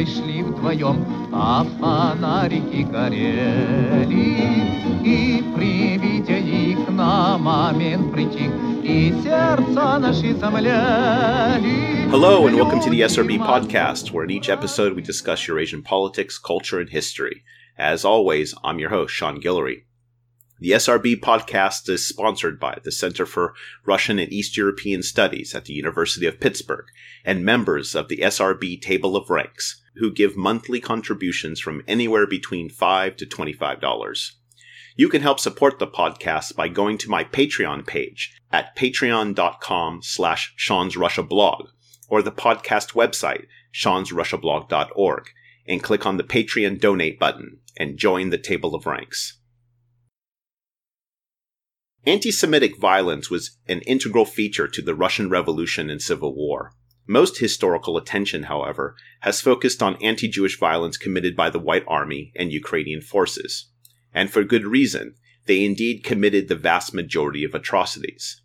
дорогой шли вдвоем, а фонарики горели. И при виде их на момент притих, и сердца наши замляли. Hello, and welcome to the SRB podcast, where in each episode we discuss Eurasian politics, culture, and history. As always, I'm your host, Sean Guillory. The SRB podcast is sponsored by the Center for Russian and East European Studies at the University of Pittsburgh and members of the SRB Table of Ranks, who give monthly contributions from anywhere between 5 to $25. You can help support the podcast by going to my Patreon page at patreon.com slash Sean's Russia blog or the podcast website, seansrussiablog.org, and click on the Patreon donate button and join the Table of Ranks. Anti Semitic violence was an integral feature to the Russian Revolution and Civil War. Most historical attention, however, has focused on anti Jewish violence committed by the White Army and Ukrainian forces. And for good reason, they indeed committed the vast majority of atrocities.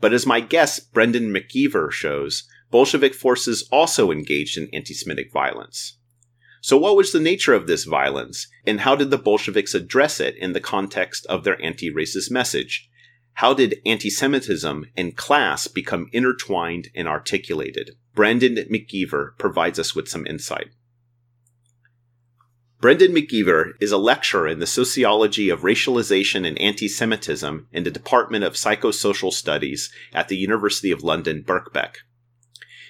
But as my guest Brendan McGeever shows, Bolshevik forces also engaged in anti Semitic violence. So, what was the nature of this violence, and how did the Bolsheviks address it in the context of their anti racist message? How did anti Semitism and class become intertwined and articulated? Brendan McGeever provides us with some insight. Brendan McGeever is a lecturer in the sociology of racialization and anti Semitism in the Department of Psychosocial Studies at the University of London, Birkbeck.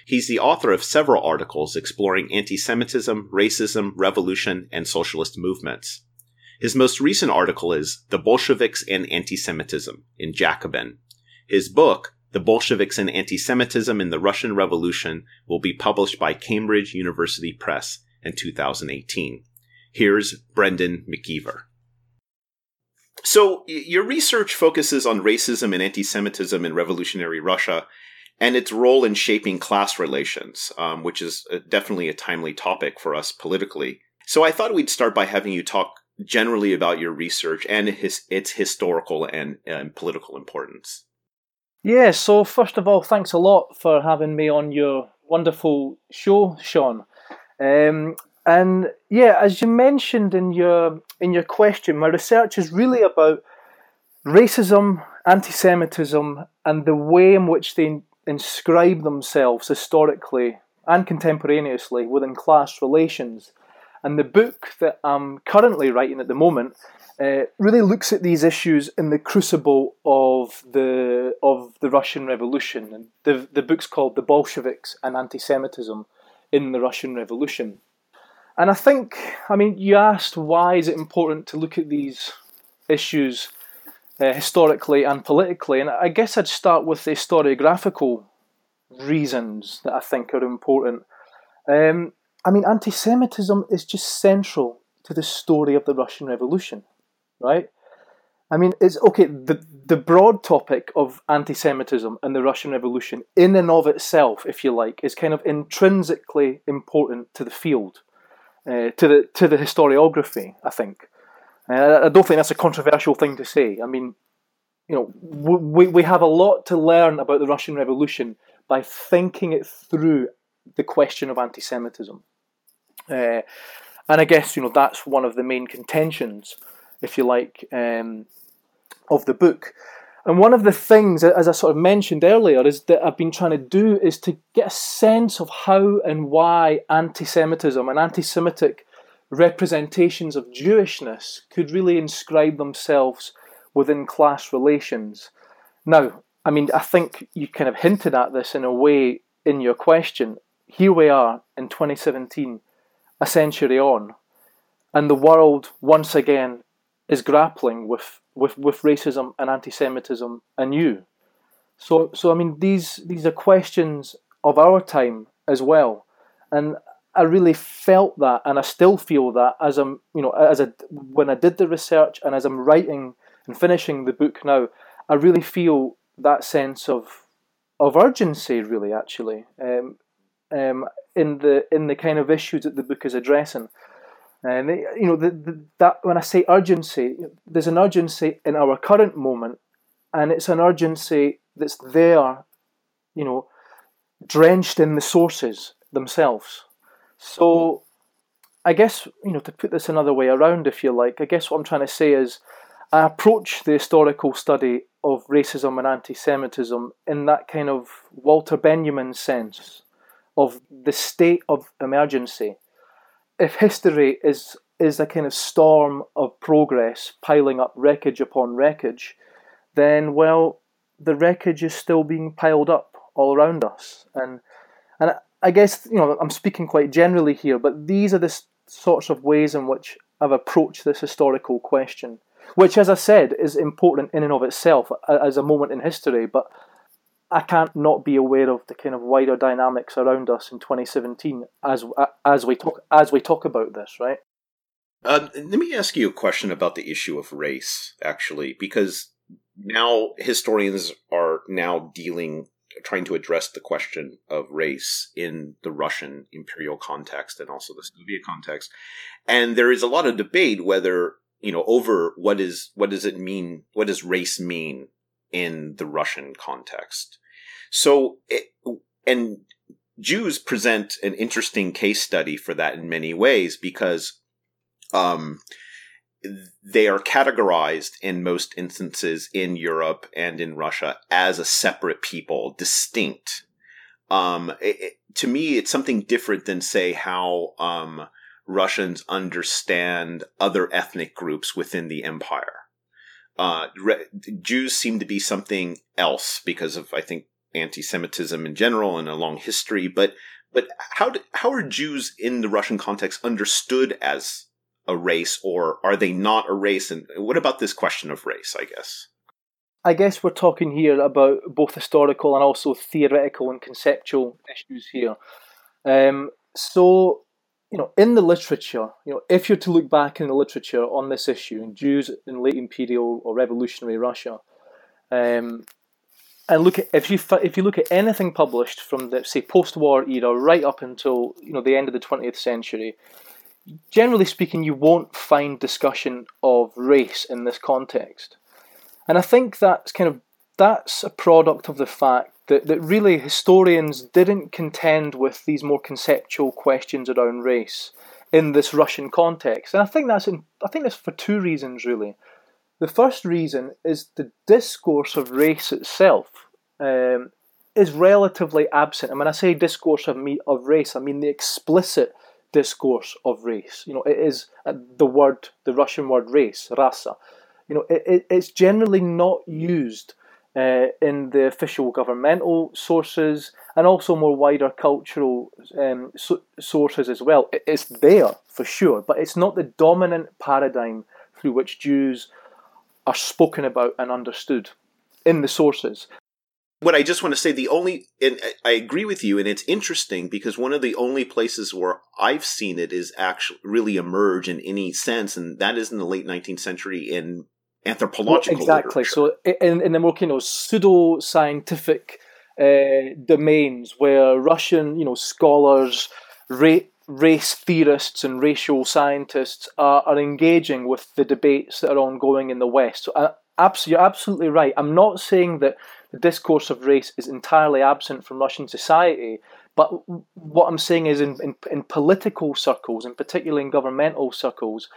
He's the author of several articles exploring anti Semitism, racism, revolution, and socialist movements. His most recent article is The Bolsheviks and Anti Semitism in Jacobin. His book, The Bolsheviks and Anti Semitism in the Russian Revolution, will be published by Cambridge University Press in 2018. Here's Brendan McGeever. So, your research focuses on racism and anti Semitism in revolutionary Russia and its role in shaping class relations, um, which is uh, definitely a timely topic for us politically. So I thought we'd start by having you talk generally about your research and his, its historical and, and political importance. Yeah, so first of all, thanks a lot for having me on your wonderful show, Sean. Um, and yeah, as you mentioned in your in your question, my research is really about racism, anti-Semitism, and the way in which they inscribe themselves historically and contemporaneously within class relations. And the book that I'm currently writing at the moment uh, really looks at these issues in the crucible of the of the Russian Revolution. And the the book's called "The Bolsheviks and Anti-Semitism in the Russian Revolution." And I think, I mean, you asked why is it important to look at these issues uh, historically and politically. And I guess I'd start with the historiographical reasons that I think are important. Um, I mean, anti Semitism is just central to the story of the Russian Revolution, right? I mean, it's okay, the, the broad topic of anti Semitism and the Russian Revolution, in and of itself, if you like, is kind of intrinsically important to the field, uh, to, the, to the historiography, I think. Uh, I don't think that's a controversial thing to say. I mean, you know, we, we have a lot to learn about the Russian Revolution by thinking it through the question of anti Semitism. Uh, and I guess, you know, that's one of the main contentions, if you like, um, of the book. And one of the things, as I sort of mentioned earlier, is that I've been trying to do is to get a sense of how and why anti Semitism and anti Semitic representations of Jewishness could really inscribe themselves within class relations. Now, I mean, I think you kind of hinted at this in a way in your question. Here we are in 2017, a century on, and the world once again is grappling with, with, with racism and anti Semitism anew. So, so I mean, these, these are questions of our time as well. And I really felt that, and I still feel that as I'm, you know, as a when I did the research and as I'm writing and finishing the book now, I really feel that sense of of urgency, really, actually, um, um, in the in the kind of issues that the book is addressing. And you know, the, the, that when I say urgency, there's an urgency in our current moment, and it's an urgency that's there, you know, drenched in the sources themselves. So, I guess you know to put this another way around, if you like, I guess what I'm trying to say is, I approach the historical study of racism and anti-Semitism in that kind of Walter Benjamin sense of the state of emergency. If history is is a kind of storm of progress piling up wreckage upon wreckage, then well, the wreckage is still being piled up all around us. And and I guess you know I'm speaking quite generally here, but these are the sorts of ways in which I've approached this historical question, which, as I said, is important in and of itself as a moment in history. But I can't not be aware of the kind of wider dynamics around us in 2017 as as we talk as we talk about this, right? Uh, let me ask you a question about the issue of race, actually, because now historians are now dealing trying to address the question of race in the Russian imperial context and also the Soviet context. And there is a lot of debate whether, you know, over what is what does it mean, what does race mean in the Russian context. So it, and Jews present an interesting case study for that in many ways because um, they are categorized in most instances in Europe and in Russia as a separate people, distinct. Um, it, it, to me, it's something different than say how um, Russians understand other ethnic groups within the empire. Uh, re- Jews seem to be something else because of, I think, anti-Semitism in general and a long history. But but how do, how are Jews in the Russian context understood as a race or are they not a race? And what about this question of race, I guess? I guess we're talking here about both historical and also theoretical and conceptual issues here. Um, so, you know, in the literature, you know, if you're to look back in the literature on this issue, in Jews in late imperial or revolutionary Russia, um, and look at if you if you look at anything published from the say post-war era right up until you know the end of the 20th century, generally speaking, you won't find discussion of race in this context. And I think that's kind of that's a product of the fact that, that really historians didn't contend with these more conceptual questions around race in this Russian context. And I think that's in, I think that's for two reasons really. The first reason is the discourse of race itself um, is relatively absent. And when I say discourse of me of race, I mean the explicit discourse of race. You know, it is uh, the word, the Russian word race, rasa. You know, it, it, it's generally not used uh, in the official governmental sources and also more wider cultural um, so- sources as well. It's there for sure, but it's not the dominant paradigm through which Jews are spoken about and understood in the sources what I just want to say, the only, and I agree with you, and it's interesting because one of the only places where I've seen it is actually really emerge in any sense, and that is in the late 19th century in anthropological well, exactly. Literature. So in, in the more kind of pseudo scientific uh, domains where Russian, you know, scholars, ra- race theorists, and racial scientists are, are engaging with the debates that are ongoing in the West. So, uh, abs- you're absolutely right. I'm not saying that the discourse of race is entirely absent from Russian society. But what I'm saying is, in, in, in political circles, and particularly in governmental circles,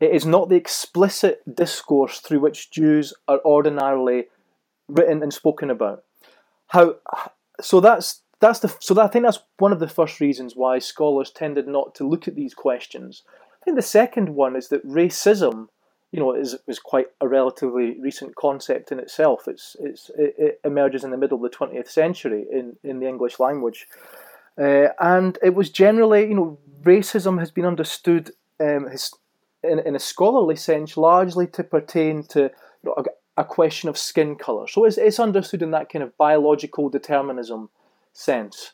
it is not the explicit discourse through which Jews are ordinarily written and spoken about. How so that's that's the so that, I think that's one of the first reasons why scholars tended not to look at these questions. I think the second one is that racism you know, is is quite a relatively recent concept in itself. It's it's it, it emerges in the middle of the twentieth century in in the English language, uh, and it was generally you know racism has been understood um, his, in in a scholarly sense largely to pertain to a, a question of skin color. So it's it's understood in that kind of biological determinism sense,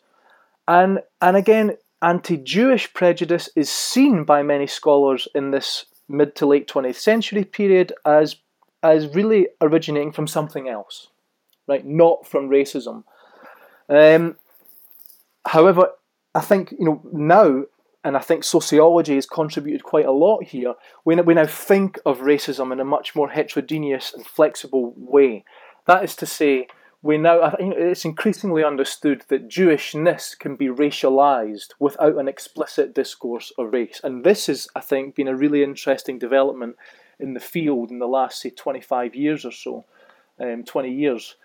and and again anti-Jewish prejudice is seen by many scholars in this mid to late 20th century period as as really originating from something else, right? Not from racism. Um, however, I think you know now, and I think sociology has contributed quite a lot here. We we now think of racism in a much more heterogeneous and flexible way. That is to say, we now it's increasingly understood that Jewishness can be racialized without an explicit discourse of race, and this has, I think, been a really interesting development in the field in the last say 25 years or so, um, 20 years.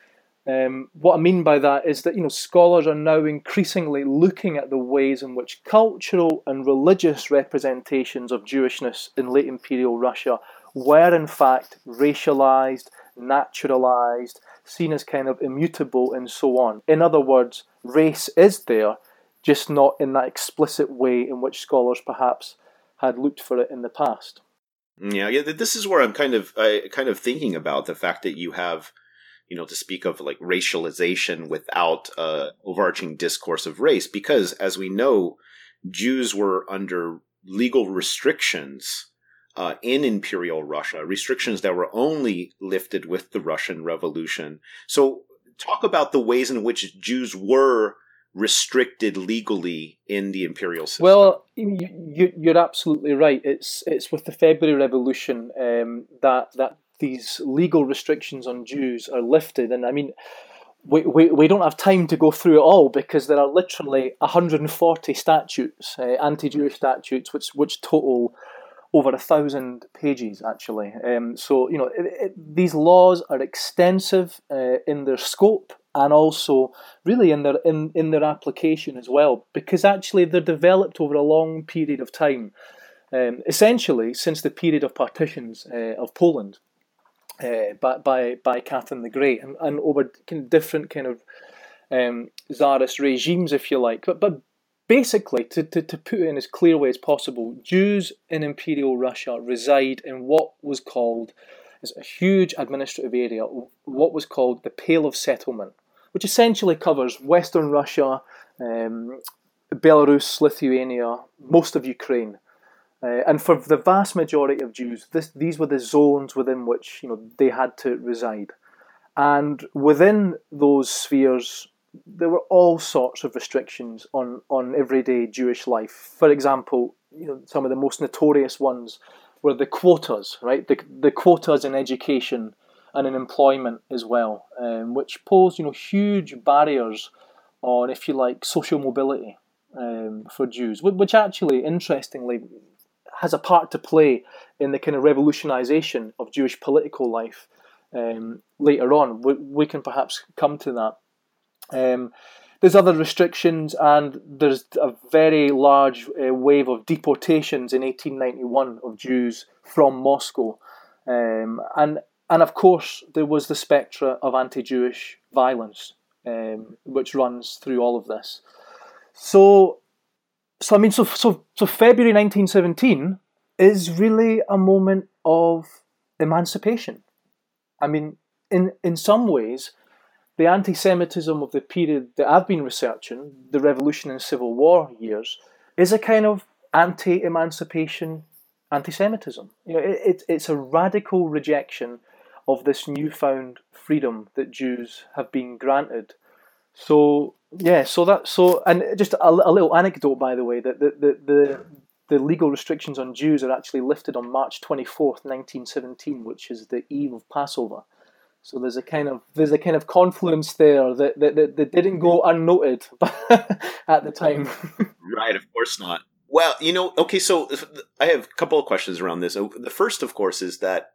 Um, what I mean by that is that you know scholars are now increasingly looking at the ways in which cultural and religious representations of Jewishness in late imperial Russia were in fact racialized, naturalized, seen as kind of immutable, and so on. In other words, race is there, just not in that explicit way in which scholars perhaps had looked for it in the past. Yeah, yeah. This is where I'm kind of, I, kind of thinking about the fact that you have, you know, to speak of like racialization without uh, overarching discourse of race, because as we know, Jews were under legal restrictions uh, in Imperial Russia, restrictions that were only lifted with the Russian Revolution. So, talk about the ways in which Jews were restricted legally in the imperial system. Well, you, are absolutely right. It's it's with the February Revolution um, that that these legal restrictions on Jews are lifted, and I mean. We, we, we don't have time to go through it all because there are literally 140 statutes, uh, anti-Jewish statutes, which which total over a thousand pages actually. Um, so you know it, it, these laws are extensive uh, in their scope and also really in their in, in their application as well because actually they're developed over a long period of time. Um, essentially, since the period of partitions uh, of Poland uh, by, by by Catherine the Great, and, and over different kind of um, czarist regimes, if you like. But, but basically, to, to, to put it in as clear way as possible, Jews in Imperial Russia reside in what was called as a huge administrative area, what was called the Pale of Settlement, which essentially covers Western Russia, um, Belarus, Lithuania, most of Ukraine. Uh, and for the vast majority of Jews, this, these were the zones within which you know they had to reside. And within those spheres, there were all sorts of restrictions on, on everyday Jewish life. For example, you know, some of the most notorious ones were the quotas, right? The, the quotas in education and in employment as well, um, which posed, you know, huge barriers on, if you like, social mobility um, for Jews, which actually, interestingly, has a part to play in the kind of revolutionization of Jewish political life um, later on. We, we can perhaps come to that. Um, there's other restrictions, and there's a very large uh, wave of deportations in 1891 of Jews from Moscow, um, and and of course there was the spectre of anti-Jewish violence, um, which runs through all of this. So, so I mean, so so so February 1917 is really a moment of emancipation. I mean, in in some ways the anti Semitism of the period that I've been researching, the Revolution and Civil War years, is a kind of anti emancipation anti Semitism. You know, it, it, it's a radical rejection of this newfound freedom that Jews have been granted. So yeah, so that so and just a, a little anecdote by the way that the, the the the legal restrictions on Jews are actually lifted on March twenty fourth, nineteen seventeen, which is the eve of Passover. So there's a kind of there's a kind of confluence there that that, that, that didn't go unnoted at the time. right, of course not. Well, you know, okay, so I have a couple of questions around this. Oh, the first, of course, is that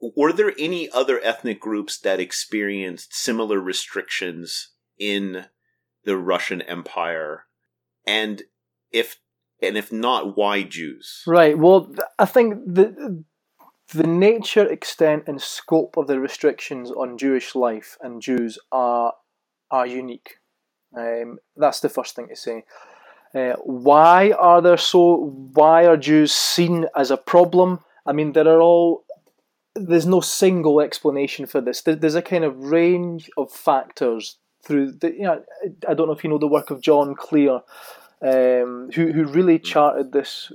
were there any other ethnic groups that experienced similar restrictions in the Russian Empire? And if and if not, why Jews? Right. Well, I think the the nature, extent, and scope of the restrictions on Jewish life and Jews are are unique. Um, that's the first thing to say. Uh, why are there so? Why are Jews seen as a problem? I mean, there are all. There's no single explanation for this. There's a kind of range of factors through the. You know, I don't know if you know the work of John Klier, um, who who really charted this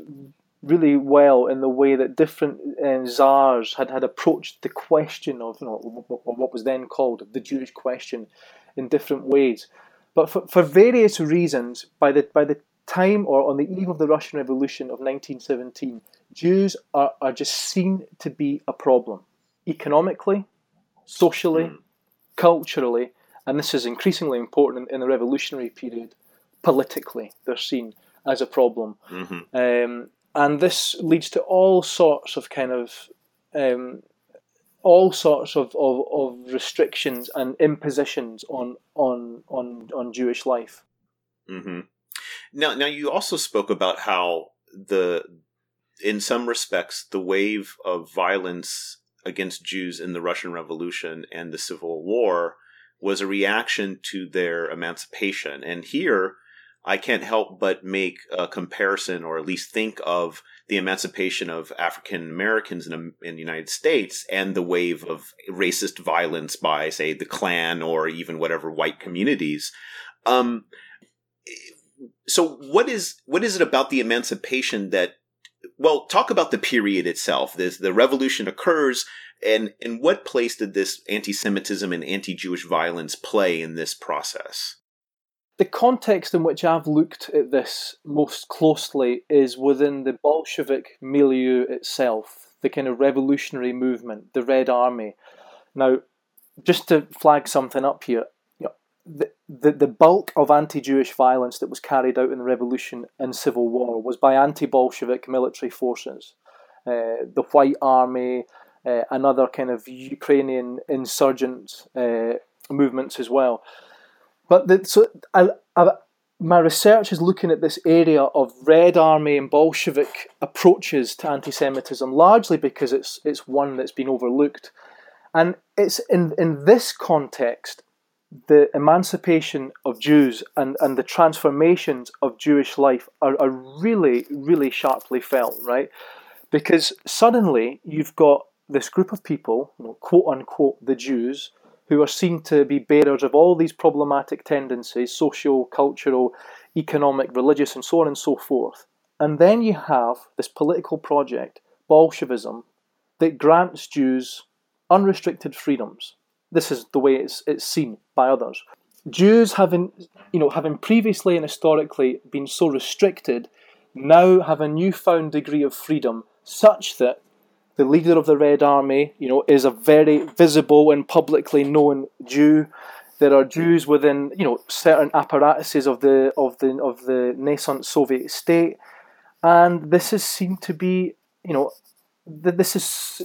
really well in the way that different uh, czars had, had approached the question of you know what was then called the Jewish question in different ways. But for, for various reasons, by the by the time or on the eve of the Russian Revolution of 1917, Jews are, are just seen to be a problem economically, socially, mm. culturally, and this is increasingly important in the revolutionary period, politically, they're seen as a problem. Mm-hmm. Um, and this leads to all sorts of kind of um, all sorts of, of, of restrictions and impositions on on on on Jewish life. Mm-hmm. Now, now you also spoke about how the, in some respects, the wave of violence against Jews in the Russian Revolution and the Civil War was a reaction to their emancipation. And here, I can't help but make a comparison, or at least think of the emancipation of African Americans in, in, the United States and the wave of racist violence by, say, the Klan or even whatever white communities. Um, so, what is what is it about the emancipation that? Well, talk about the period itself. This the revolution occurs, and in what place did this anti-Semitism and anti-Jewish violence play in this process? The context in which I've looked at this most closely is within the Bolshevik milieu itself, the kind of revolutionary movement, the Red Army. Now, just to flag something up here, you know, the, the, the bulk of anti Jewish violence that was carried out in the Revolution and Civil War was by anti Bolshevik military forces. Uh, the White Army, uh, and other kind of Ukrainian insurgent uh, movements as well. But the, so I, I, my research is looking at this area of Red Army and Bolshevik approaches to anti-Semitism, largely because it's it's one that's been overlooked, and it's in in this context the emancipation of Jews and, and the transformations of Jewish life are, are really, really sharply felt, right? Because suddenly you've got this group of people, you know, quote unquote, the Jews, who are seen to be bearers of all these problematic tendencies social, cultural, economic, religious, and so on and so forth. And then you have this political project, Bolshevism, that grants Jews unrestricted freedoms. This is the way it's, it's seen by others. Jews having, you know, having previously and historically been so restricted, now have a newfound degree of freedom such that the leader of the Red Army, you know, is a very visible and publicly known Jew. There are Jews within, you know, certain apparatuses of the of the of the nascent Soviet state, and this is seen to be, you know, this is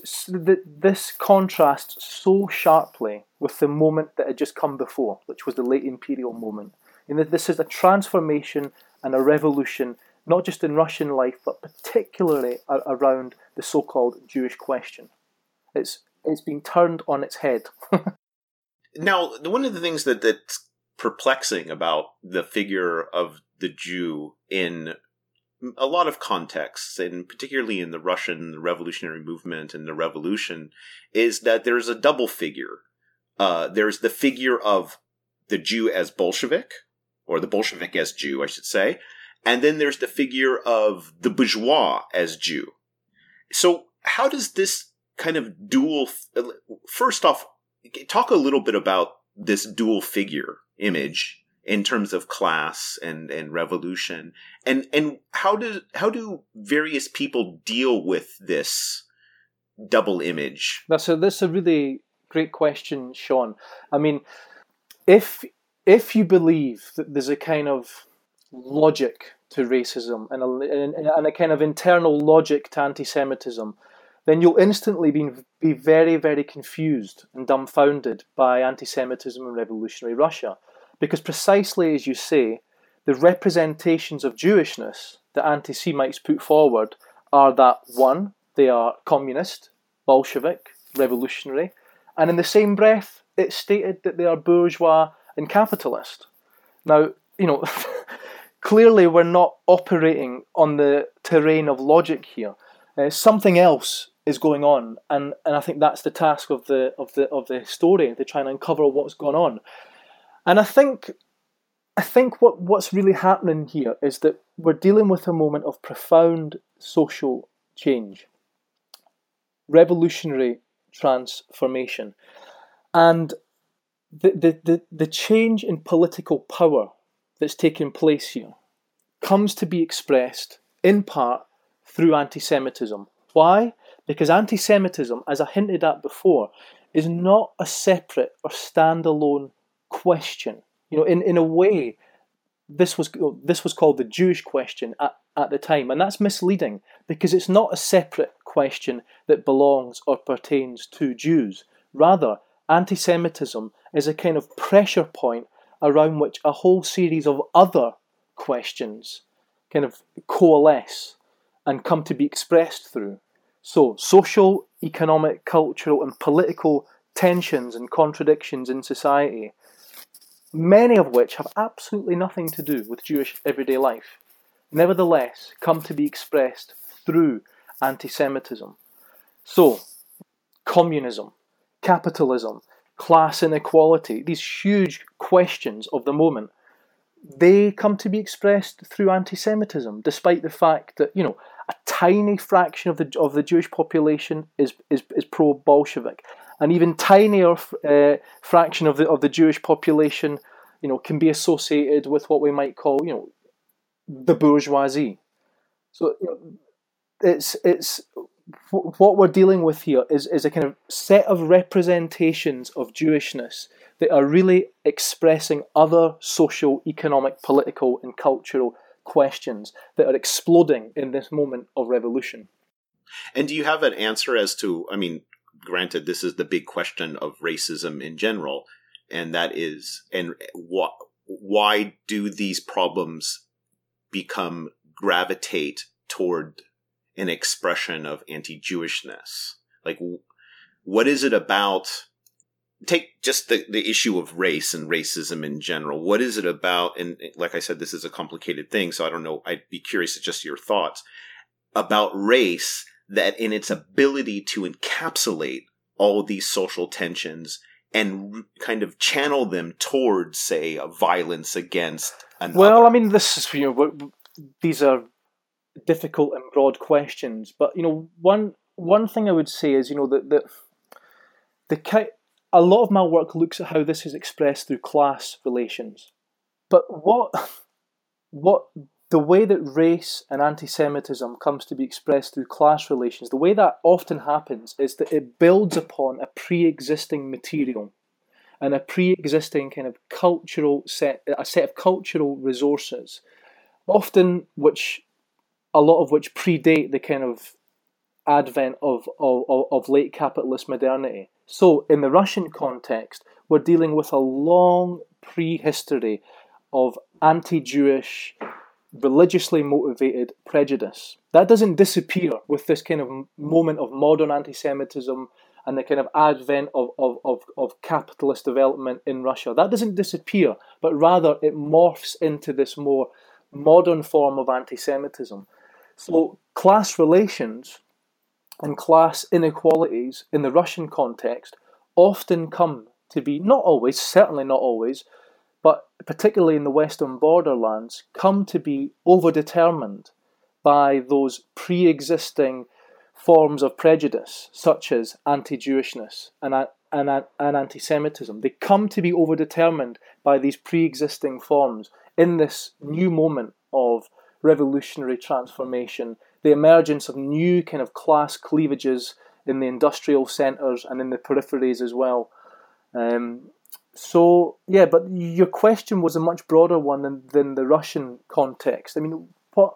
this contrasts so sharply with the moment that had just come before, which was the late imperial moment. And this is a transformation and a revolution not just in Russian life, but particularly around the so called Jewish question. It's, it's been turned on its head. now, one of the things that, that's perplexing about the figure of the Jew in a lot of contexts, and particularly in the Russian revolutionary movement and the revolution, is that there's a double figure. Uh, there's the figure of the Jew as Bolshevik, or the Bolshevik as Jew, I should say, and then there's the figure of the bourgeois as Jew. So, how does this kind of dual, first off, talk a little bit about this dual figure image in terms of class and, and revolution. And and how do how do various people deal with this double image? That's a that's a really great question sean. I mean if if you believe that there's a kind of logic to racism and a, and a kind of internal logic to anti Semitism, then you'll instantly be, be very, very confused and dumbfounded by anti Semitism in revolutionary Russia. Because precisely as you say, the representations of Jewishness that anti Semites put forward are that one, they are communist, Bolshevik, revolutionary, and in the same breath, it's stated that they are bourgeois and capitalist. Now, you know, clearly we're not operating on the terrain of logic here. Uh, something else is going on, and, and I think that's the task of the of the of the historian to try and uncover what's going on. And I think I think what, what's really happening here is that we're dealing with a moment of profound social change, revolutionary transformation. And the, the, the, the change in political power that's taking place here comes to be expressed in part through anti Semitism. Why? Because anti Semitism, as I hinted at before, is not a separate or standalone question. You know, in, in a way, this was this was called the Jewish question at, at the time, and that's misleading because it's not a separate question that belongs or pertains to Jews. Rather, anti Semitism is a kind of pressure point around which a whole series of other questions kind of coalesce and come to be expressed through. So, social, economic, cultural, and political tensions and contradictions in society, many of which have absolutely nothing to do with Jewish everyday life, nevertheless come to be expressed through anti Semitism. So, communism, capitalism, class inequality, these huge questions of the moment, they come to be expressed through anti Semitism, despite the fact that, you know, a tiny fraction of the, of the Jewish population is, is, is pro Bolshevik. An even tinier uh, fraction of the, of the Jewish population, you know, can be associated with what we might call, you know, the bourgeoisie. So, you know, it's, it's what we're dealing with here is, is a kind of set of representations of Jewishness that are really expressing other social, economic, political, and cultural questions that are exploding in this moment of revolution. And do you have an answer as to, I mean, granted, this is the big question of racism in general, and that is, and what, why do these problems become gravitate toward an expression of anti-Jewishness? Like, what is it about? Take just the, the issue of race and racism in general. What is it about? And eh, like I said, this is a complicated thing, so I don't know. I'd be curious to just your thoughts about race that in its ability to encapsulate all these social tensions and kind of channel them towards, say, a violence against another. Well, I mean, this is you know these are difficult and broad questions. But you know, one one thing I would say is you know that the the a lot of my work looks at how this is expressed through class relations. But what what the way that race and anti-Semitism comes to be expressed through class relations, the way that often happens is that it builds upon a pre-existing material and a pre-existing kind of cultural set, a set of cultural resources, often which a lot of which predate the kind of advent of, of, of late capitalist modernity. So, in the Russian context, we're dealing with a long prehistory of anti Jewish, religiously motivated prejudice. That doesn't disappear with this kind of moment of modern anti Semitism and the kind of advent of, of, of, of capitalist development in Russia. That doesn't disappear, but rather it morphs into this more modern form of anti Semitism. So, class relations and class inequalities in the Russian context often come to be, not always, certainly not always, but particularly in the Western borderlands, come to be overdetermined by those pre existing forms of prejudice, such as anti Jewishness and, and, and anti Semitism. They come to be overdetermined by these pre existing forms in this new moment of revolutionary transformation, the emergence of new kind of class cleavages in the industrial centres and in the peripheries as well. Um, so yeah, but your question was a much broader one than, than the Russian context. I mean, what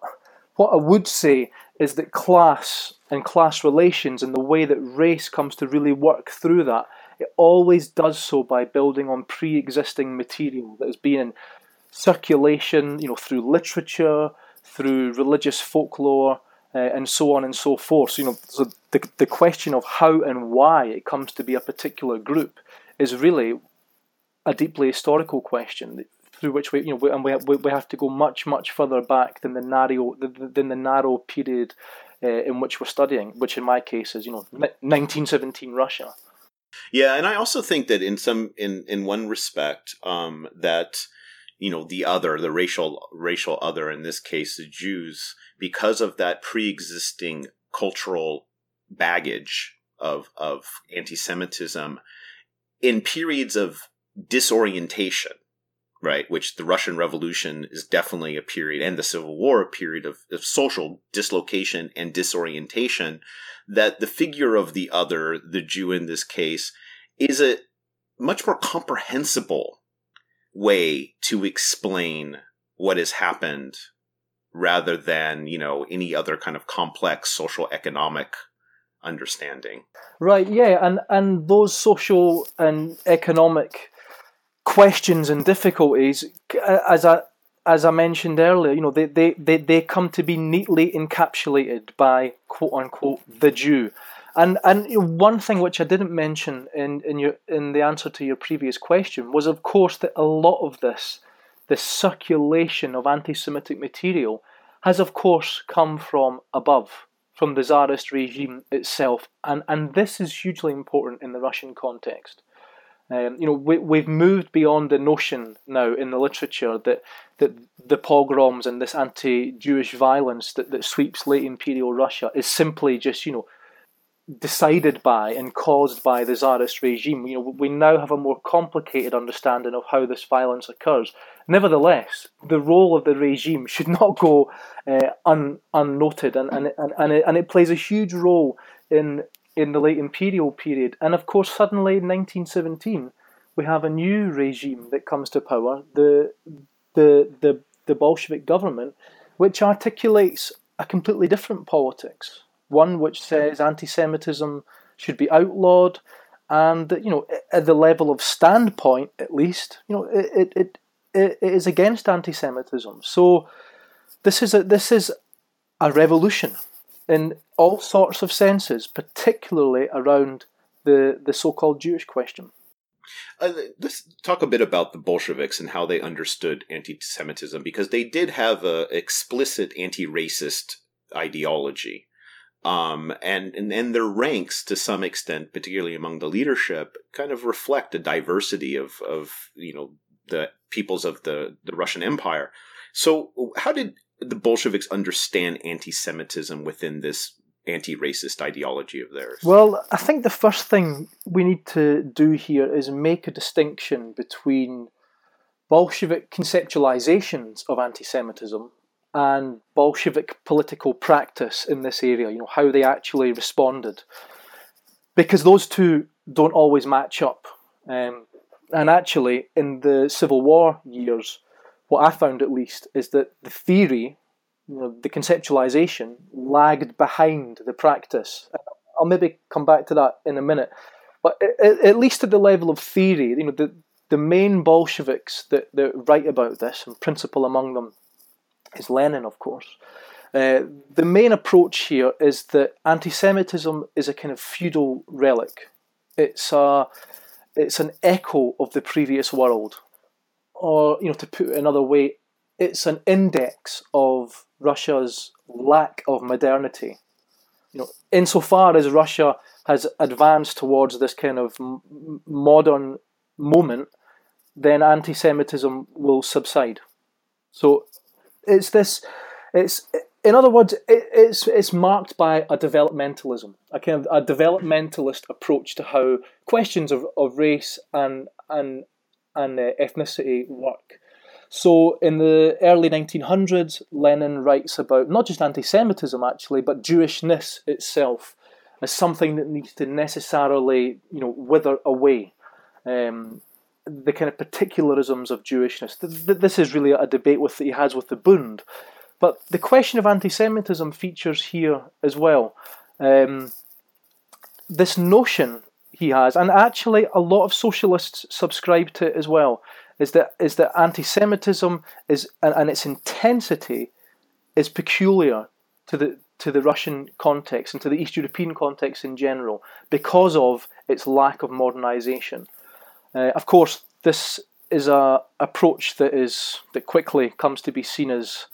what I would say is that class and class relations and the way that race comes to really work through that, it always does so by building on pre-existing material that has been in circulation, you know, through literature, through religious folklore, uh, and so on and so forth. So, you know, so the, the question of how and why it comes to be a particular group is really a deeply historical question through which we, you know, and we, we have to go much, much further back than the narrow, than the narrow period uh, in which we're studying, which in my case is, you know, 1917 Russia. Yeah, and I also think that in some, in in one respect, um, that you know the other the racial racial other in this case the jews because of that pre-existing cultural baggage of of anti-semitism in periods of disorientation right which the russian revolution is definitely a period and the civil war a period of, of social dislocation and disorientation that the figure of the other the jew in this case is a much more comprehensible way to explain what has happened rather than, you know, any other kind of complex social economic understanding. Right, yeah, and, and those social and economic questions and difficulties, as I as I mentioned earlier, you know, they, they, they, they come to be neatly encapsulated by quote unquote the Jew. And and one thing which I didn't mention in, in your in the answer to your previous question was of course that a lot of this the circulation of anti-Semitic material has of course come from above, from the Tsarist regime itself, and and this is hugely important in the Russian context. Um, you know, we, we've moved beyond the notion now in the literature that that the pogroms and this anti-Jewish violence that, that sweeps late imperial Russia is simply just you know decided by and caused by the Tsarist regime. You know, we now have a more complicated understanding of how this violence occurs. Nevertheless, the role of the regime should not go uh, un, unnoted, and and, and, and, it, and it plays a huge role in in the late imperial period. And of course, suddenly in 1917, we have a new regime that comes to power, the the the, the Bolshevik government, which articulates a completely different politics one which says anti-Semitism should be outlawed, and you know, at the level of standpoint, at least, you know, it it, it, it is against anti-Semitism. So this is a this is a revolution in all sorts of senses, particularly around the the so-called Jewish question. Uh, let's talk a bit about the Bolsheviks and how they understood anti-Semitism, because they did have a explicit anti-racist ideology. Um, and, and and their ranks to some extent, particularly among the leadership, kind of reflect a diversity of of you know the peoples of the the Russian Empire. So, how did the Bolsheviks understand anti-Semitism within this anti-racist ideology of theirs? Well, I think the first thing we need to do here is make a distinction between Bolshevik conceptualizations of anti-Semitism and Bolshevik political practice in this area, you know, how they actually responded. Because those two don't always match up. Um, and actually, in the Civil War years, what I found at least is that the theory, you know, the conceptualization, lagged behind the practice. I'll maybe come back to that in a minute. But at least at the level of theory, you know, the, the main Bolsheviks that, that write about this, and principal among them is Lenin, of course. Uh, the main approach here is that anti-Semitism is a kind of feudal relic. It's a, it's an echo of the previous world, or you know, to put it another way, it's an index of Russia's lack of modernity. You know, insofar as Russia has advanced towards this kind of m- modern moment, then anti-Semitism will subside. So it's this. It's in other words, it, it's it's marked by a developmentalism, a kind of a developmentalist approach to how questions of, of race and and and uh, ethnicity work. So in the early 1900s, Lenin writes about not just anti-Semitism actually, but Jewishness itself as something that needs to necessarily, you know, wither away. Um, the kind of particularisms of Jewishness. This is really a debate with that he has with the Bund. But the question of anti-Semitism features here as well. Um, this notion he has, and actually a lot of socialists subscribe to it as well, is that is that anti-Semitism is and, and its intensity is peculiar to the to the Russian context and to the East European context in general because of its lack of modernization. Uh, of course, this is a approach that is that quickly comes to be seen as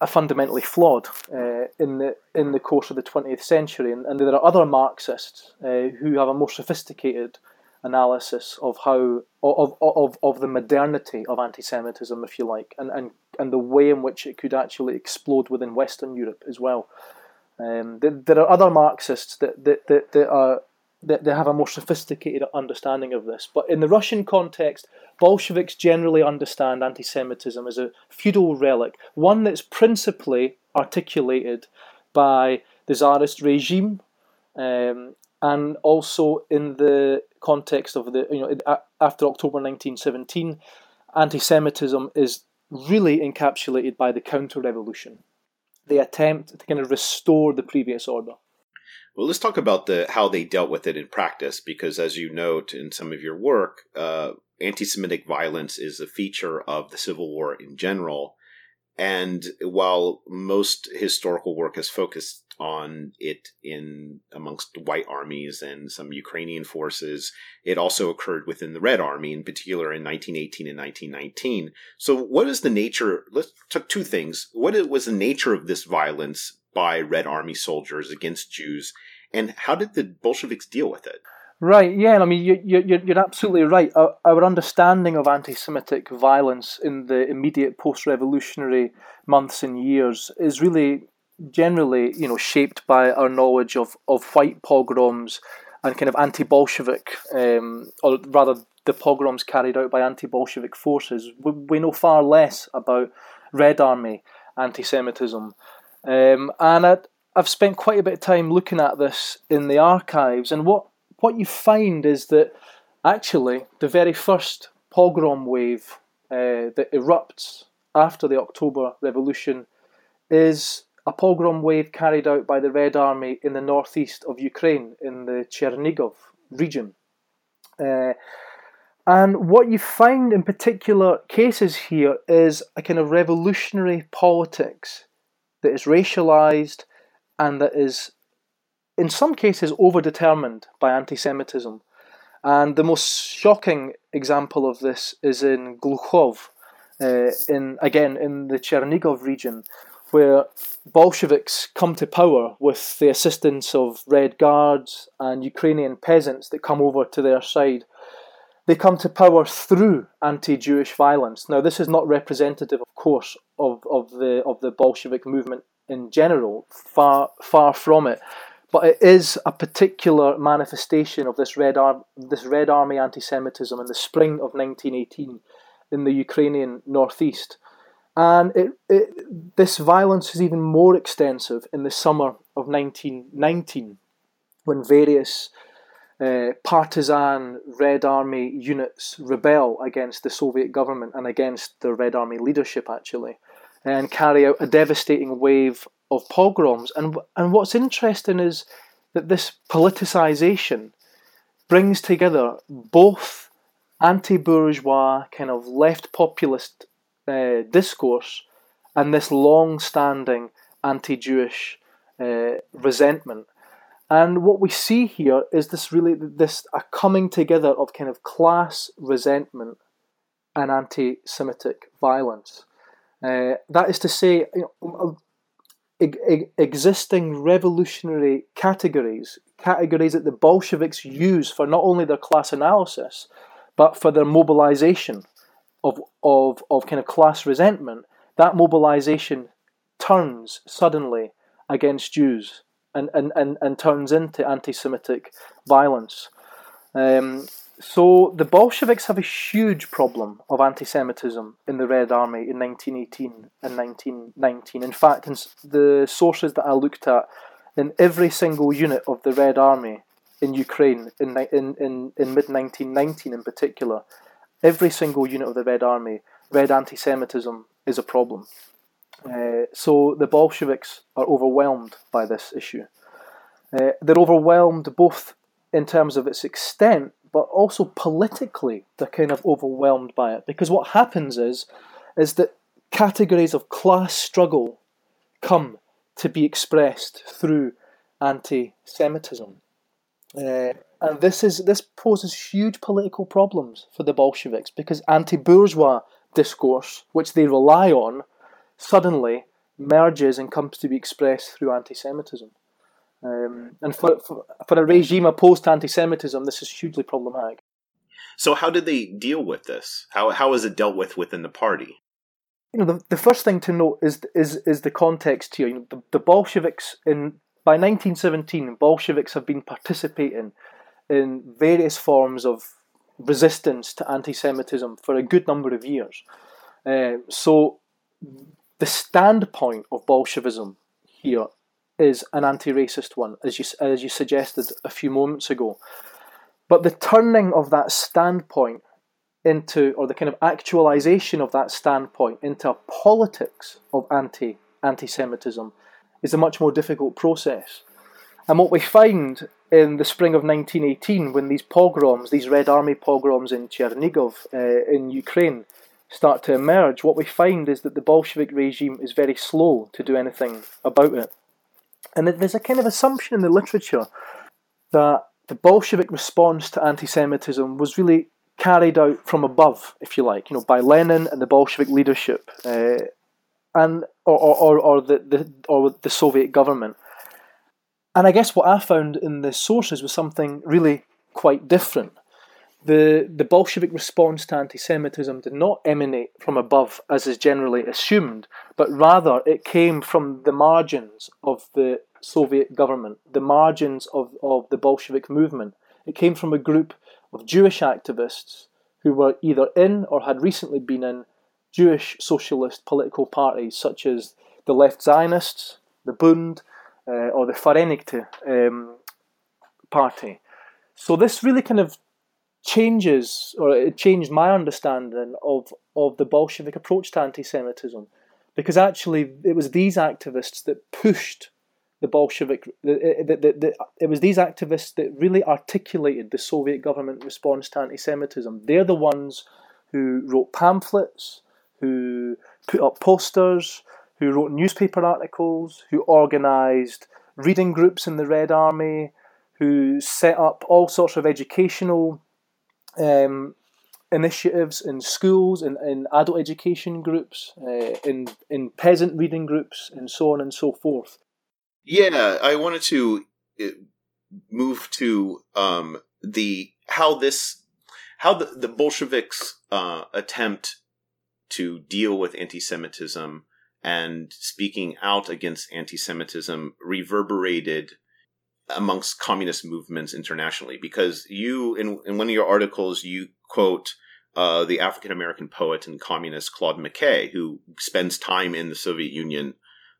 a fundamentally flawed uh, in the in the course of the 20th century, and, and there are other Marxists uh, who have a more sophisticated analysis of how of, of, of the modernity of anti-Semitism, if you like, and, and, and the way in which it could actually explode within Western Europe as well. Um, there, there, are other Marxists that, that, that, that are they, they have a more sophisticated understanding of this. But in the Russian context, Bolsheviks generally understand anti Semitism as a feudal relic, one that's principally articulated by the Tsarist regime um, and also in the context of the you know after October 1917, anti-Semitism is really encapsulated by the counter-revolution, the attempt to kind of restore the previous order. Well, let's talk about the how they dealt with it in practice, because as you note in some of your work, uh, anti-Semitic violence is a feature of the Civil War in general. And while most historical work has focused on it in amongst white armies and some Ukrainian forces, it also occurred within the Red Army, in particular in 1918 and 1919. So, what is the nature? Let's talk two things. What was the nature of this violence by Red Army soldiers against Jews, and how did the Bolsheviks deal with it? Right, yeah, I mean, you, you, you're absolutely right. Our, our understanding of anti Semitic violence in the immediate post revolutionary months and years is really generally, you know, shaped by our knowledge of, of white pogroms and kind of anti Bolshevik, um, or rather, the pogroms carried out by anti Bolshevik forces. We, we know far less about Red Army anti Semitism. Um, and i I've spent quite a bit of time looking at this in the archives, and what what you find is that actually the very first pogrom wave uh, that erupts after the October Revolution is a pogrom wave carried out by the Red Army in the northeast of Ukraine, in the Chernigov region. Uh, and what you find in particular cases here is a kind of revolutionary politics that is racialized and that is in some cases overdetermined by anti Semitism. And the most shocking example of this is in Glukhov, uh, in again in the Chernigov region, where Bolsheviks come to power with the assistance of Red Guards and Ukrainian peasants that come over to their side. They come to power through anti-Jewish violence. Now, this is not representative, of course, of, of the of the Bolshevik movement in general. Far far from it but it is a particular manifestation of this Red, Ar- this Red Army anti Semitism in the spring of 1918 in the Ukrainian northeast. And it, it, this violence is even more extensive in the summer of 1919 when various uh, partisan Red Army units rebel against the Soviet government and against the Red Army leadership, actually, and carry out a devastating wave of pogroms. And, and what's interesting is that this politicization brings together both anti bourgeois, kind of left populist uh, discourse and this long standing anti Jewish uh, resentment. And what we see here is this really this a coming together of kind of class resentment and anti-Semitic violence. Uh, that is to say, you know, existing revolutionary categories, categories that the Bolsheviks use for not only their class analysis, but for their mobilization of, of, of kind of class resentment, that mobilization turns suddenly against Jews and, and, and, and turns into anti Semitic violence. Um, so the Bolsheviks have a huge problem of anti-Semitism in the Red Army in 1918 and 1919. In fact, in the sources that I looked at, in every single unit of the Red Army in Ukraine in in in, in mid 1919 in particular, every single unit of the Red Army, red anti-Semitism is a problem. Uh, so the Bolsheviks are overwhelmed by this issue. Uh, they're overwhelmed both in terms of its extent but also politically they're kind of overwhelmed by it because what happens is is that categories of class struggle come to be expressed through anti-Semitism, uh, and this is this poses huge political problems for the Bolsheviks because anti-bourgeois discourse, which they rely on, suddenly merges and comes to be expressed through anti-Semitism. Um, and for, for, for a regime opposed to anti Semitism, this is hugely problematic. So, how did they deal with this? How, how is it dealt with within the party? You know, the, the first thing to note is is is the context here. You know, the, the Bolsheviks in by 1917, Bolsheviks have been participating in various forms of resistance to anti-Semitism for a good number of years. Uh, so, the standpoint of Bolshevism here is an anti-racist one, as you as you suggested a few moments ago. But the turning of that standpoint into, or the kind of actualization of that standpoint into a politics of anti anti Semitism is a much more difficult process. And what we find in the spring of 1918, when these pogroms, these Red Army pogroms in Chernigov uh, in Ukraine, start to emerge, what we find is that the Bolshevik regime is very slow to do anything about it. And there's a kind of assumption in the literature that the Bolshevik response to anti Semitism was really carried out from above, if you like, you know, by Lenin and the Bolshevik leadership, uh, and or, or, or the, the or the Soviet government. And I guess what I found in the sources was something really quite different. The, the Bolshevik response to anti Semitism did not emanate from above, as is generally assumed, but rather it came from the margins of the Soviet government, the margins of, of the Bolshevik movement. It came from a group of Jewish activists who were either in or had recently been in Jewish socialist political parties such as the Left Zionists, the Bund, uh, or the Fareynikte um, Party. So this really kind of changes, or it changed my understanding of, of the Bolshevik approach to anti Semitism. Because actually, it was these activists that pushed the Bolshevik, the, the, the, it was these activists that really articulated the Soviet government response to anti Semitism. They're the ones who wrote pamphlets, who put up posters, who wrote newspaper articles, who organised reading groups in the Red Army, who set up all sorts of educational um, initiatives in schools, in, in adult education groups, uh, in, in peasant reading groups, and so on and so forth. Yeah, I wanted to uh, move to um, the how this how the, the Bolsheviks uh, attempt to deal with anti-Semitism and speaking out against anti Semitism reverberated amongst communist movements internationally. Because you, in, in one of your articles, you quote uh, the African American poet and communist Claude McKay, who spends time in the Soviet Union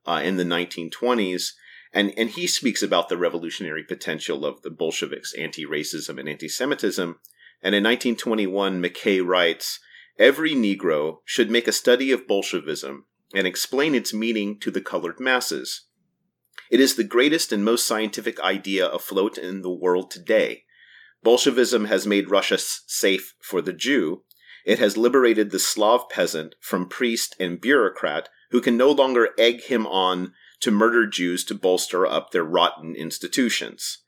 uh, in the 1920s. And, and he speaks about the revolutionary potential of the Bolsheviks' anti racism and anti Semitism. And in 1921, McKay writes Every Negro should make a study of Bolshevism and explain its meaning to the colored masses. It is the greatest and most scientific idea afloat in the world today. Bolshevism has made Russia safe for the Jew. It has liberated the Slav peasant from priest and bureaucrat who can no longer egg him on to murder Jews to bolster up their rotten institutions.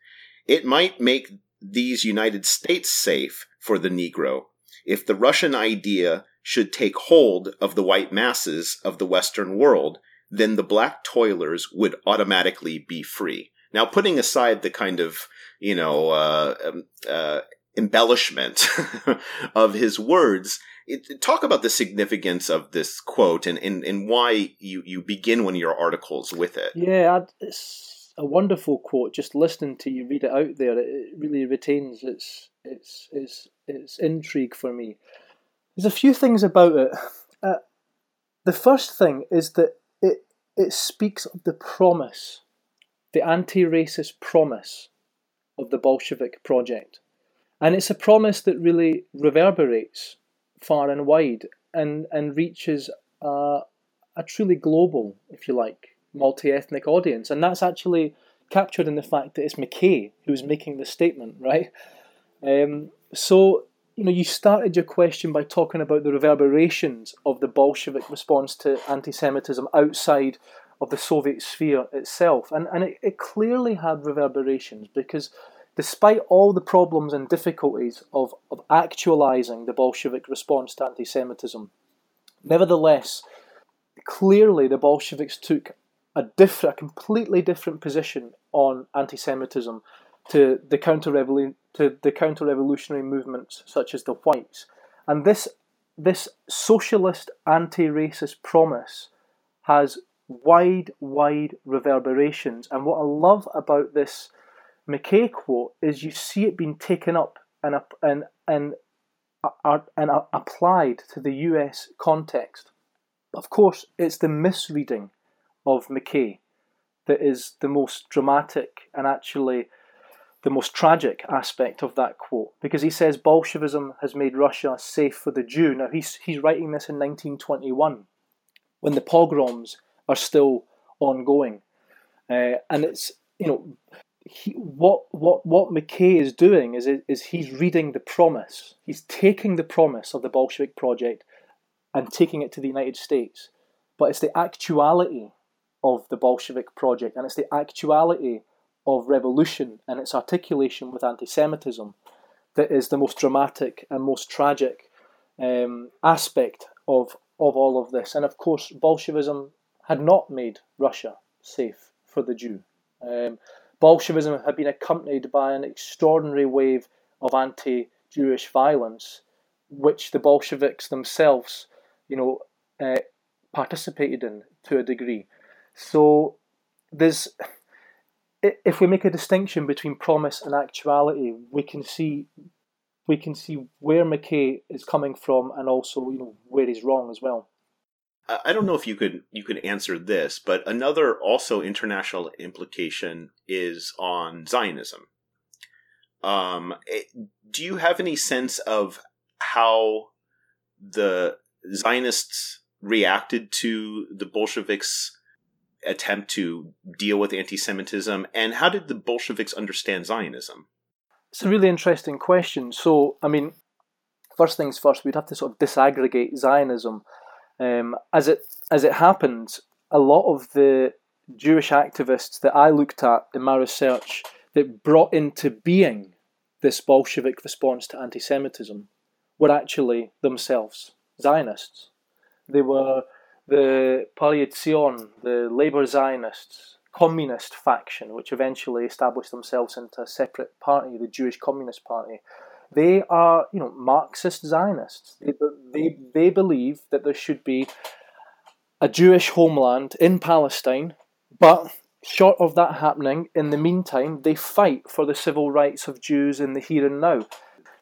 It might make these United States safe for the Negro if the Russian idea should take hold of the white masses of the Western world, then the black toilers would automatically be free. Now, putting aside the kind of, you know, uh, um, uh, embellishment of his words, it, talk about the significance of this quote and, and, and why you, you begin one of your articles with it. Yeah, it's a wonderful quote. Just listening to you read it out there, it really retains its its its its intrigue for me. There's a few things about it. Uh, the first thing is that it it speaks of the promise, the anti-racist promise of the Bolshevik project, and it's a promise that really reverberates far and wide and and reaches a, a truly global, if you like, multi-ethnic audience, and that's actually captured in the fact that it's McKay who's making the statement, right? Um, so you know, you started your question by talking about the reverberations of the Bolshevik response to anti-Semitism outside of the Soviet sphere itself, and and it, it clearly had reverberations because despite all the problems and difficulties of, of actualizing the Bolshevik response to anti-Semitism, nevertheless, clearly the Bolsheviks took a different, a completely different position on anti-Semitism to the counter to the counter-revolutionary movements such as the Whites, and this this socialist anti-racist promise has wide, wide reverberations. And what I love about this McKay quote is you see it being taken up and and and and applied to the U.S. context. Of course, it's the misreading of McKay that is the most dramatic and actually the most tragic aspect of that quote because he says Bolshevism has made Russia safe for the Jew. Now he's he's writing this in 1921 when the pogroms are still ongoing, uh, and it's you know he, what what what McKay is doing is is he's reading the promise. He's taking the promise of the Bolshevik project and taking it to the United States, but it's the actuality of the Bolshevik project and it's the actuality of revolution and its articulation with anti Semitism that is the most dramatic and most tragic um, aspect of, of all of this. And of course, Bolshevism had not made Russia safe for the Jew. Um, Bolshevism had been accompanied by an extraordinary wave of anti Jewish violence, which the Bolsheviks themselves, you know, uh, participated in to a degree. So there's if we make a distinction between promise and actuality, we can see we can see where McKay is coming from and also you know where he's wrong as well. I don't know if you could you could answer this, but another also international implication is on Zionism. Um, do you have any sense of how the Zionists reacted to the Bolsheviks' attempt to deal with anti Semitism? And how did the Bolsheviks understand Zionism? It's a really interesting question. So, I mean, first things first, we'd have to sort of disaggregate Zionism. Um, as it as it happened, a lot of the Jewish activists that I looked at in my research that brought into being this Bolshevik response to anti Semitism were actually themselves Zionists. They were the Poale the Labour Zionists, communist faction, which eventually established themselves into a separate party, the Jewish Communist Party, they are, you know, Marxist Zionists. They, they, they believe that there should be a Jewish homeland in Palestine, but short of that happening, in the meantime, they fight for the civil rights of Jews in the here and now.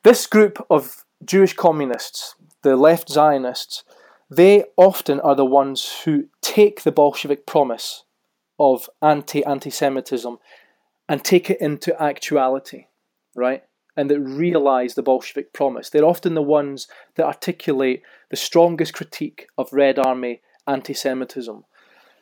This group of Jewish communists, the left Zionists, they often are the ones who take the Bolshevik promise of anti anti Semitism and take it into actuality, right? And that realize the Bolshevik promise. They're often the ones that articulate the strongest critique of Red Army anti Semitism.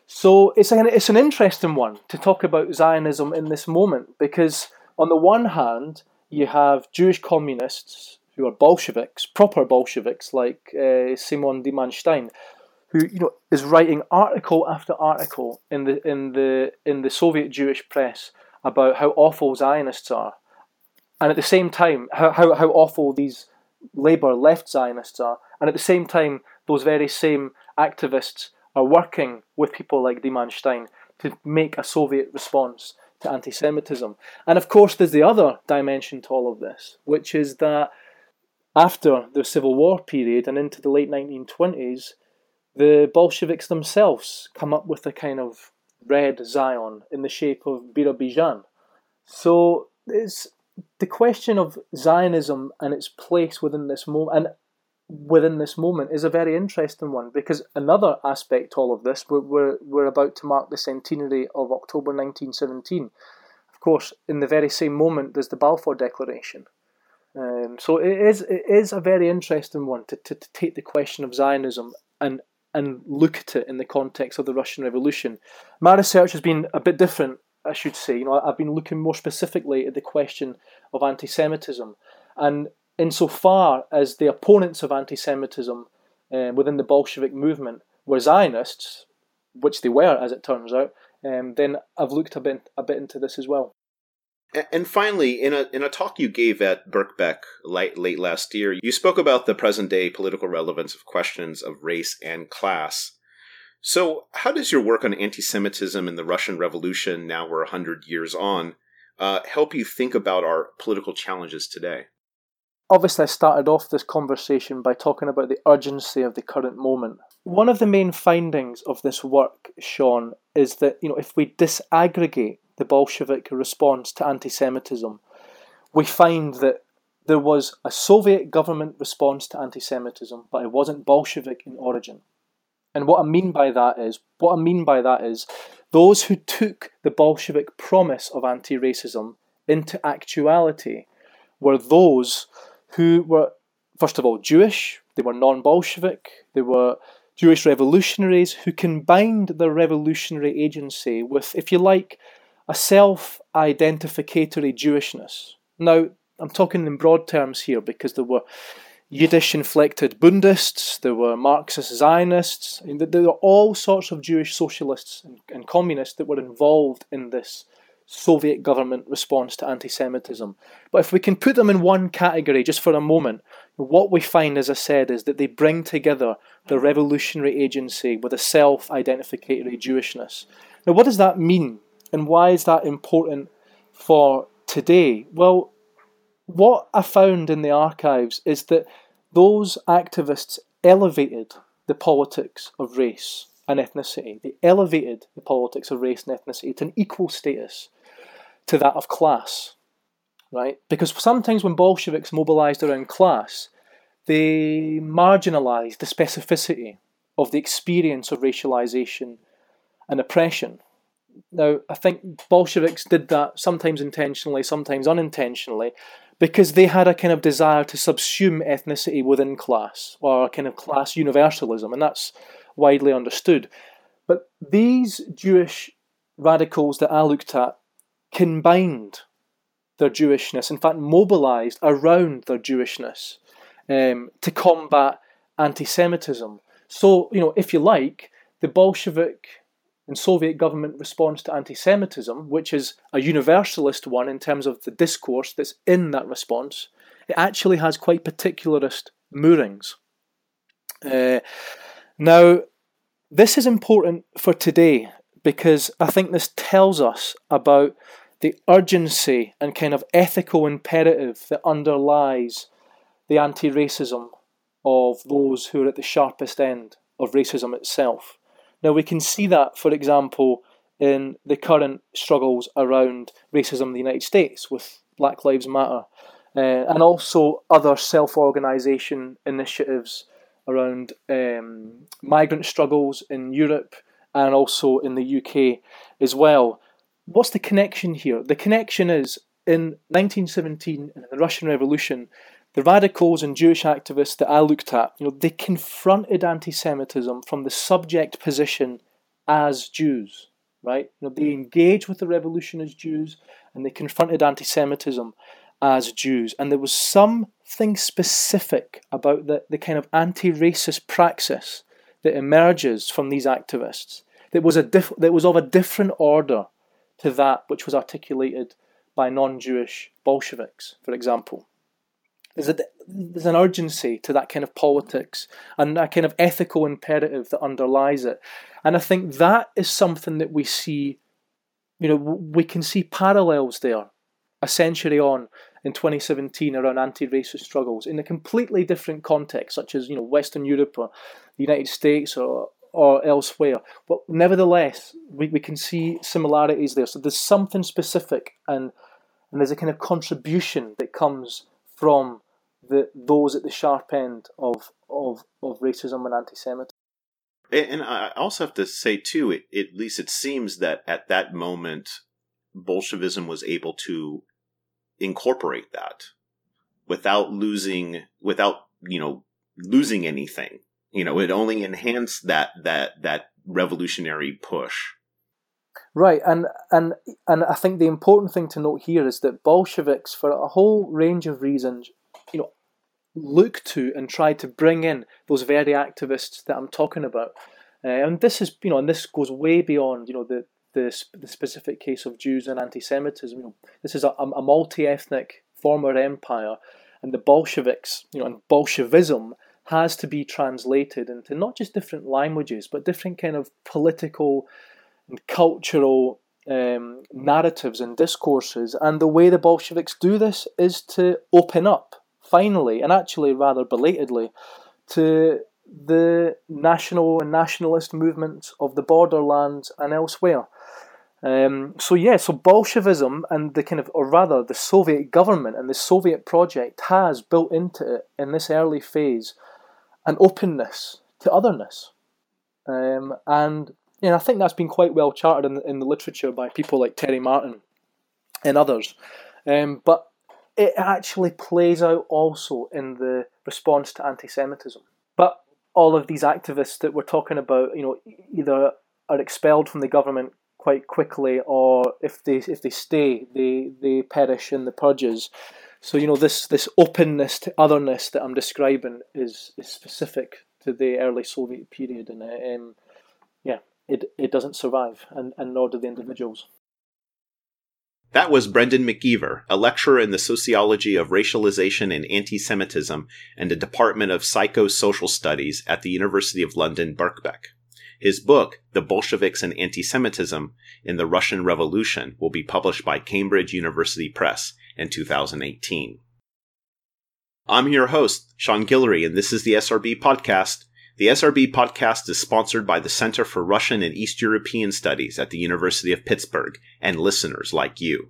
So it's an, it's an interesting one to talk about Zionism in this moment because, on the one hand, you have Jewish communists who are Bolsheviks, proper Bolsheviks like uh, Simon Diman who you know is writing article after article in the in the in the Soviet Jewish press about how awful Zionists are, and at the same time how how, how awful these Labour left Zionists are, and at the same time those very same activists are working with people like Diman to make a Soviet response to anti-Semitism. And of course, there's the other dimension to all of this, which is that after the Civil War period and into the late 1920s, the Bolsheviks themselves come up with a kind of red Zion in the shape of Birobidzhan. So it's the question of Zionism and its place within this moment and within this moment is a very interesting one because another aspect all of this we're, we're, we're about to mark the centenary of October 1917. Of course, in the very same moment there's the Balfour Declaration um, so it is it is a very interesting one to, to, to take the question of Zionism and and look at it in the context of the Russian Revolution. My research has been a bit different, I should say. You know, I've been looking more specifically at the question of anti-Semitism, and insofar as the opponents of anti-Semitism uh, within the Bolshevik movement were Zionists, which they were, as it turns out, um, then I've looked a bit a bit into this as well. And finally, in a in a talk you gave at Birkbeck late, late last year, you spoke about the present day political relevance of questions of race and class. So, how does your work on anti-Semitism in the Russian Revolution, now we're hundred years on, uh, help you think about our political challenges today? Obviously, I started off this conversation by talking about the urgency of the current moment. One of the main findings of this work, Sean, is that you know if we disaggregate the Bolshevik response to anti Semitism, we find that there was a Soviet government response to anti Semitism, but it wasn't Bolshevik in origin. And what I mean by that is, what I mean by that is, those who took the Bolshevik promise of anti racism into actuality were those who were, first of all, Jewish, they were non Bolshevik, they were Jewish revolutionaries who combined their revolutionary agency with, if you like, a self identificatory Jewishness. Now, I'm talking in broad terms here because there were Yiddish inflected Bundists, there were Marxist Zionists, there were all sorts of Jewish socialists and, and communists that were involved in this Soviet government response to anti Semitism. But if we can put them in one category just for a moment, what we find, as I said, is that they bring together the revolutionary agency with a self identificatory Jewishness. Now, what does that mean? And why is that important for today? Well, what I found in the archives is that those activists elevated the politics of race and ethnicity. They elevated the politics of race and ethnicity to an equal status to that of class, right? Because sometimes when Bolsheviks mobilized around class, they marginalized the specificity of the experience of racialization and oppression. Now, I think Bolsheviks did that sometimes intentionally, sometimes unintentionally, because they had a kind of desire to subsume ethnicity within class, or a kind of class universalism, and that's widely understood. But these Jewish radicals that I looked at combined their Jewishness, in fact, mobilized around their Jewishness um, to combat anti Semitism. So, you know, if you like, the Bolshevik and Soviet government response to anti Semitism, which is a universalist one in terms of the discourse that's in that response, it actually has quite particularist moorings. Uh, now, this is important for today because I think this tells us about the urgency and kind of ethical imperative that underlies the anti racism of those who are at the sharpest end of racism itself. Now, we can see that, for example, in the current struggles around racism in the United States with Black Lives Matter, uh, and also other self organisation initiatives around um, migrant struggles in Europe and also in the UK as well what's the connection here? The connection is in 1917, in the Russian Revolution, the radicals and Jewish activists that I looked at, you know, they confronted anti-Semitism from the subject position as Jews, right? You know, they mm. engaged with the revolution as Jews, and they confronted anti-Semitism as Jews. And there was something specific about the, the kind of anti-racist praxis that emerges from these activists that was a diff- that was of a different order to that which was articulated by non Jewish Bolsheviks, for example. There's, a, there's an urgency to that kind of politics and a kind of ethical imperative that underlies it. And I think that is something that we see, you know, we can see parallels there a century on in 2017 around anti-racist struggles in a completely different context, such as you know Western Europe or the United States or or elsewhere. But nevertheless, we, we can see similarities there. So there's something specific and and there's a kind of contribution that comes from the those at the sharp end of of, of racism and anti-Semitism. And I also have to say too, it, at least it seems that at that moment, Bolshevism was able to incorporate that without losing, without you know losing anything you know, it only enhanced that that that revolutionary push. Right, and and and I think the important thing to note here is that Bolsheviks, for a whole range of reasons, you know, look to and try to bring in those very activists that I'm talking about, uh, and this is you know, and this goes way beyond you know the the, the specific case of Jews and anti-Semitism. You know, this is a, a multi-ethnic former empire, and the Bolsheviks, you know, and Bolshevism has to be translated into not just different languages, but different kind of political and cultural um, narratives and discourses. And the way the Bolsheviks do this is to open up, finally, and actually rather belatedly, to the national and nationalist movements of the borderlands and elsewhere. Um, so yeah, so Bolshevism and the kind of, or rather, the Soviet government and the Soviet project has built into it in this early phase an openness to otherness. Um, and know, I think that's been quite well charted in, in the literature by people like Terry Martin and others. Um, but it actually plays out also in the response to anti-Semitism. But all of these activists that we're talking about, you know, either are expelled from the government quite quickly, or if they if they stay, they they perish in the purges. So you know this this openness to otherness that I'm describing is is specific to the early Soviet period, and um, yeah, it it doesn't survive, and, and nor do the individuals. That was Brendan McGeever, a lecturer in the sociology of racialization and anti Semitism and the Department of Psychosocial Studies at the University of London, Birkbeck. His book, The Bolsheviks and Anti Semitism in the Russian Revolution, will be published by Cambridge University Press in 2018. I'm your host, Sean Guillory, and this is the SRB Podcast. The SRB podcast is sponsored by the Center for Russian and East European Studies at the University of Pittsburgh and listeners like you.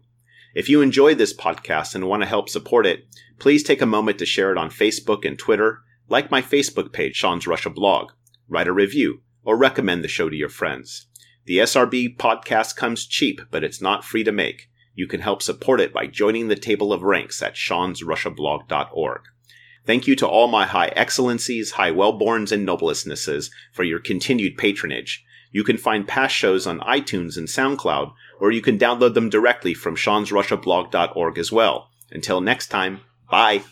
If you enjoy this podcast and want to help support it, please take a moment to share it on Facebook and Twitter, like my Facebook page, Sean's Russia blog, write a review, or recommend the show to your friends. The SRB podcast comes cheap, but it's not free to make. You can help support it by joining the table of ranks at seansrussiablog.org. Thank you to all my high excellencies, high wellborns, and noblestnesses for your continued patronage. You can find past shows on iTunes and SoundCloud, or you can download them directly from seansrussiablog.org as well. Until next time, bye.